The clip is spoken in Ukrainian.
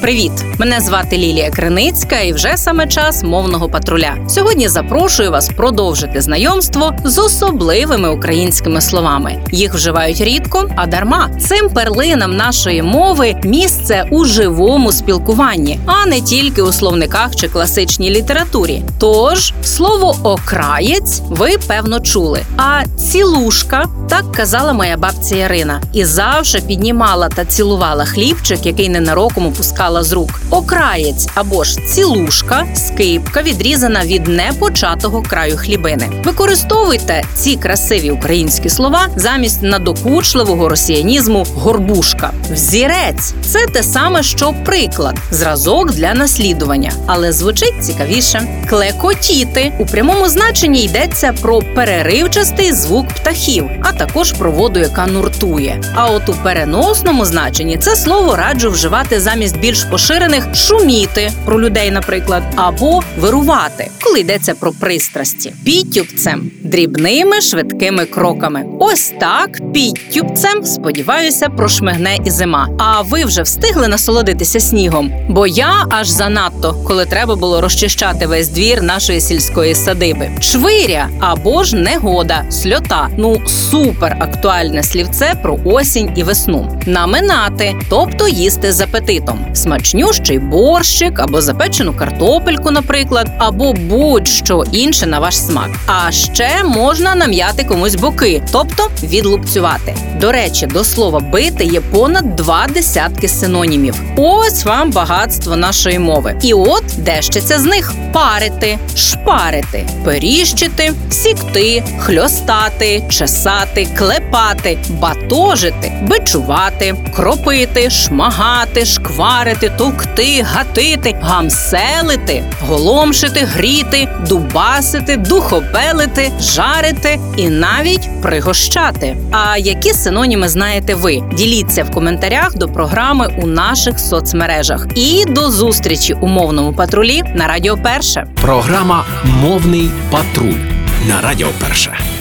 Привіт! Мене звати Лілія Криницька, і вже саме час мовного патруля. Сьогодні запрошую вас продовжити знайомство з особливими українськими словами. Їх вживають рідко, а дарма. Цим перлинам нашої мови місце у живому спілкуванні, а не тільки у словниках чи класичній літературі. Тож слово окраєць ви певно чули. А цілушка так казала моя бабця Ярина, і завжди піднімала та цілувала хлібчик, який ненароком пускала з рук. Окраєць або ж цілушка, скипка відрізана від непочатого краю хлібини. Використовуйте ці красиві українські слова замість надокучливого росіянізму горбушка. Взірець це те саме, що приклад, зразок для наслідування, але звучить цікавіше. Клекотіти у прямому значенні йдеться про переривчастий звук птахів, а також про воду, яка нуртує. А от у переносному значенні це слово раджу вживати замість більш поширених шуміти про людей, наприклад, або вирувати, коли йдеться про пристрасті. Підтюбцем дрібними швидкими кроками. Ось так підтюбцем, сподіваюся, прошмигне і зима. А ви вже встигли насолодитися снігом? Бо я аж занадто, коли треба було розчищати весь двір нашої сільської садиби. Чвиря або ж негода, сльота. Ну супер актуальне слівце про осінь і весну. Наминати, тобто їсти з апетитом, смачнющий борщик або запечену картопельку, наприклад, або будь-що інше на ваш смак. А ще можна нам'яти комусь боки, тобто відлупцювати. До речі, до слова бити є понад два десятки синонімів. Ось вам багатство нашої мови. І от дещиться з них: парити, шпарити, періщити, сікти, хльостати, чесати, клепати, батожити, бичувати, кропити, шмагати, шкварити, товкти, гатити, гамселити, голомшити, гріти, дубасити, духопелити, жарити і навіть пригощати. А які синоніми знаєте ви? Діліться в коментарях до програми у наших соцмережах. І до зустрічі у мовному патрулі на Радіо Перше. Програма Мовний патруль на Радіо Перше.